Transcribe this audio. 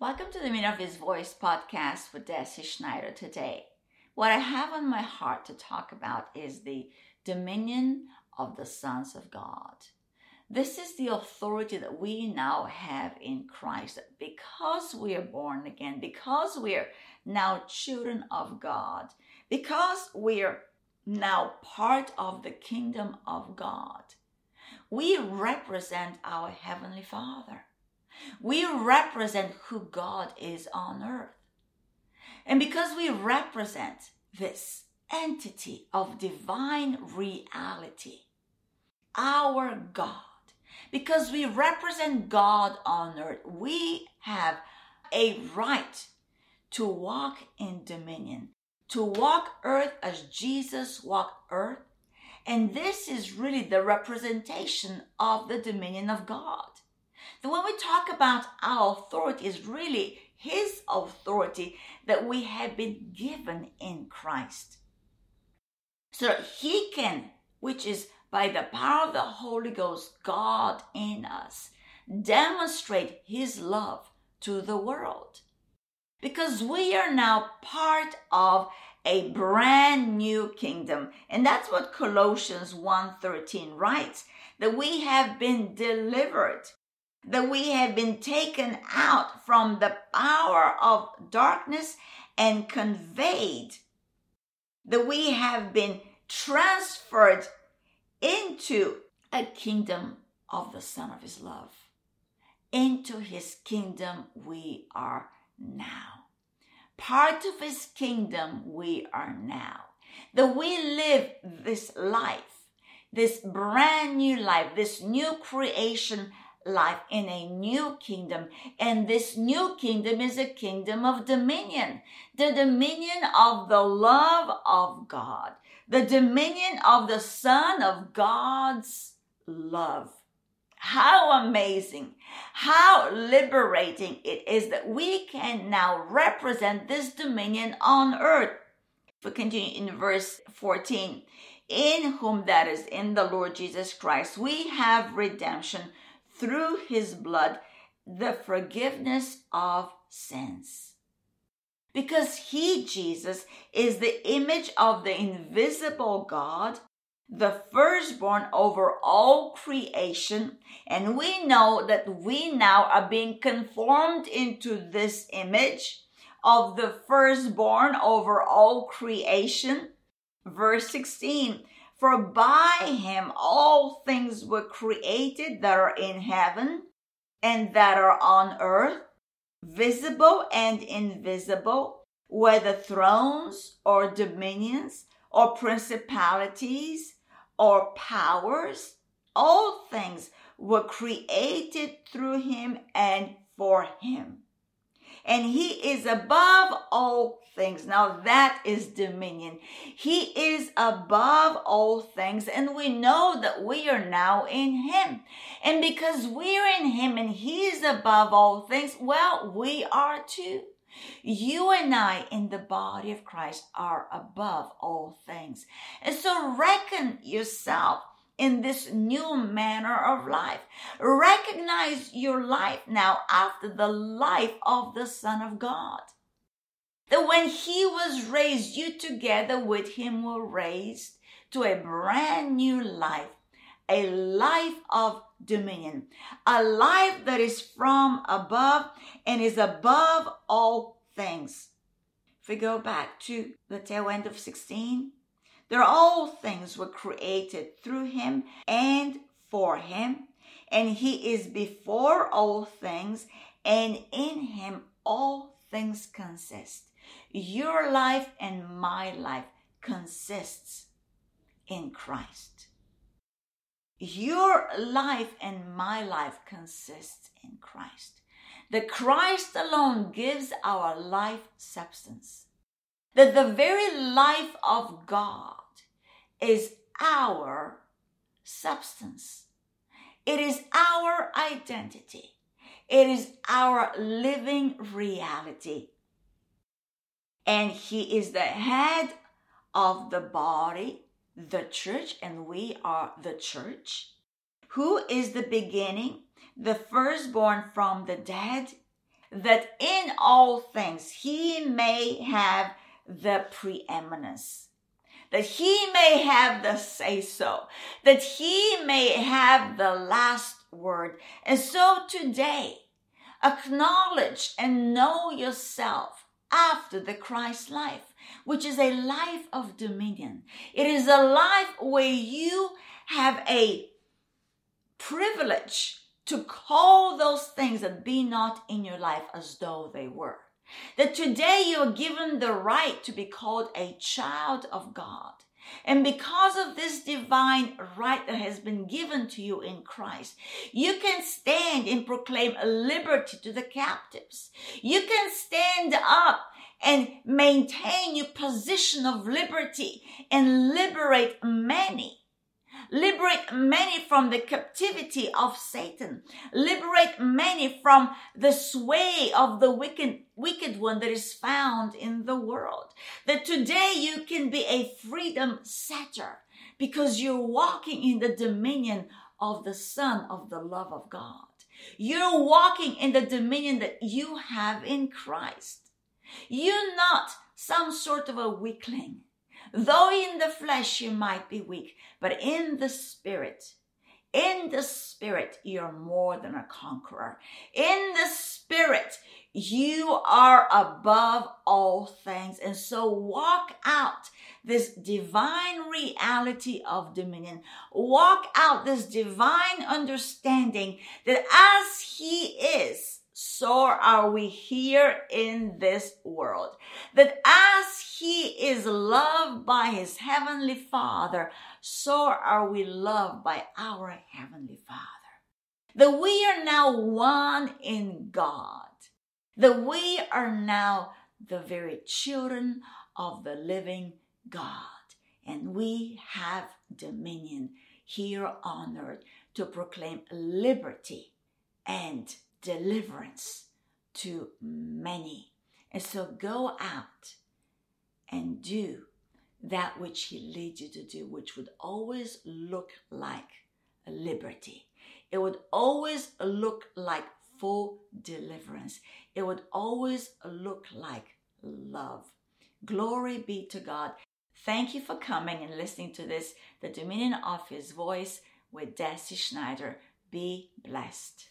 Welcome to the Meaning of His Voice podcast with Deci Schneider today. What I have on my heart to talk about is the dominion of the sons of God. This is the authority that we now have in Christ because we are born again, because we are now children of God, because we are now part of the kingdom of God. We represent our Heavenly Father. We represent who God is on earth. And because we represent this entity of divine reality, our God, because we represent God on earth, we have a right to walk in dominion, to walk earth as Jesus walked earth. And this is really the representation of the dominion of God. When we talk about our authority, is really His authority that we have been given in Christ. So that He can, which is by the power of the Holy Ghost, God in us, demonstrate His love to the world. Because we are now part of a brand new kingdom. And that's what Colossians 1:13 writes, that we have been delivered that we have been taken out from the power of darkness and conveyed, that we have been transferred into a kingdom of the Son of His love. Into His kingdom we are now. Part of His kingdom we are now. That we live this life, this brand new life, this new creation life in a new kingdom. And this new kingdom is a kingdom of dominion, the dominion of the love of God, the dominion of the Son of God's love. How amazing, how liberating it is that we can now represent this dominion on earth. We continue in verse 14, in whom that is in the Lord Jesus Christ, we have redemption through his blood the forgiveness of sins. Because he, Jesus, is the image of the invisible God, the firstborn over all creation. And we know that we now are being conformed into this image of the firstborn over all creation. Verse 16 for by him all things were created that are in heaven and that are on earth, visible and invisible, whether thrones or dominions or principalities or powers. All things were created through him and for him. And he is above all things. Now that is dominion. He is above all things, and we know that we are now in Him. And because we're in Him and He is above all things, well, we are too. You and I in the body of Christ are above all things. And so reckon yourself in this new manner of life. Recognize your life now after the life of the Son of God. That when he was raised, you together with him were raised to a brand new life, a life of dominion, a life that is from above and is above all things. If we go back to the tail end of 16, there all things were created through him and for him, and he is before all things, and in him all things consist. Your life and my life consists in Christ. Your life and my life consists in Christ. The Christ alone gives our life substance. That the very life of God is our substance. It is our identity. It is our living reality and he is the head of the body, the church, and we are the church, who is the beginning, the firstborn from the dead, that in all things he may have the preeminence, that he may have the say so, that he may have the last word. And so today, acknowledge and know yourself after the Christ life, which is a life of dominion. It is a life where you have a privilege to call those things that be not in your life as though they were. That today you are given the right to be called a child of God. And because of this divine right that has been given to you in Christ, you can stand and proclaim liberty to the captives. You can stand up and maintain your position of liberty and liberate many liberate many from the captivity of Satan, liberate many from the sway of the wicked, wicked one that is found in the world. That today you can be a freedom setter because you're walking in the dominion of the Son of the love of God. You're walking in the dominion that you have in Christ. You're not some sort of a weakling. Though in the flesh you might be weak, but in the spirit, in the spirit, you're more than a conqueror. In the spirit, you are above all things. And so walk out this divine reality of dominion. Walk out this divine understanding that as He is, so are we here in this world. That as he is loved by his heavenly Father, so are we loved by our heavenly Father. That we are now one in God. That we are now the very children of the living God. And we have dominion here on earth to proclaim liberty and deliverance to many. And so go out and do that which He leads you to do, which would always look like liberty. It would always look like full deliverance. It would always look like love. Glory be to God. Thank you for coming and listening to this, The Dominion of His Voice with Deci Schneider. Be blessed.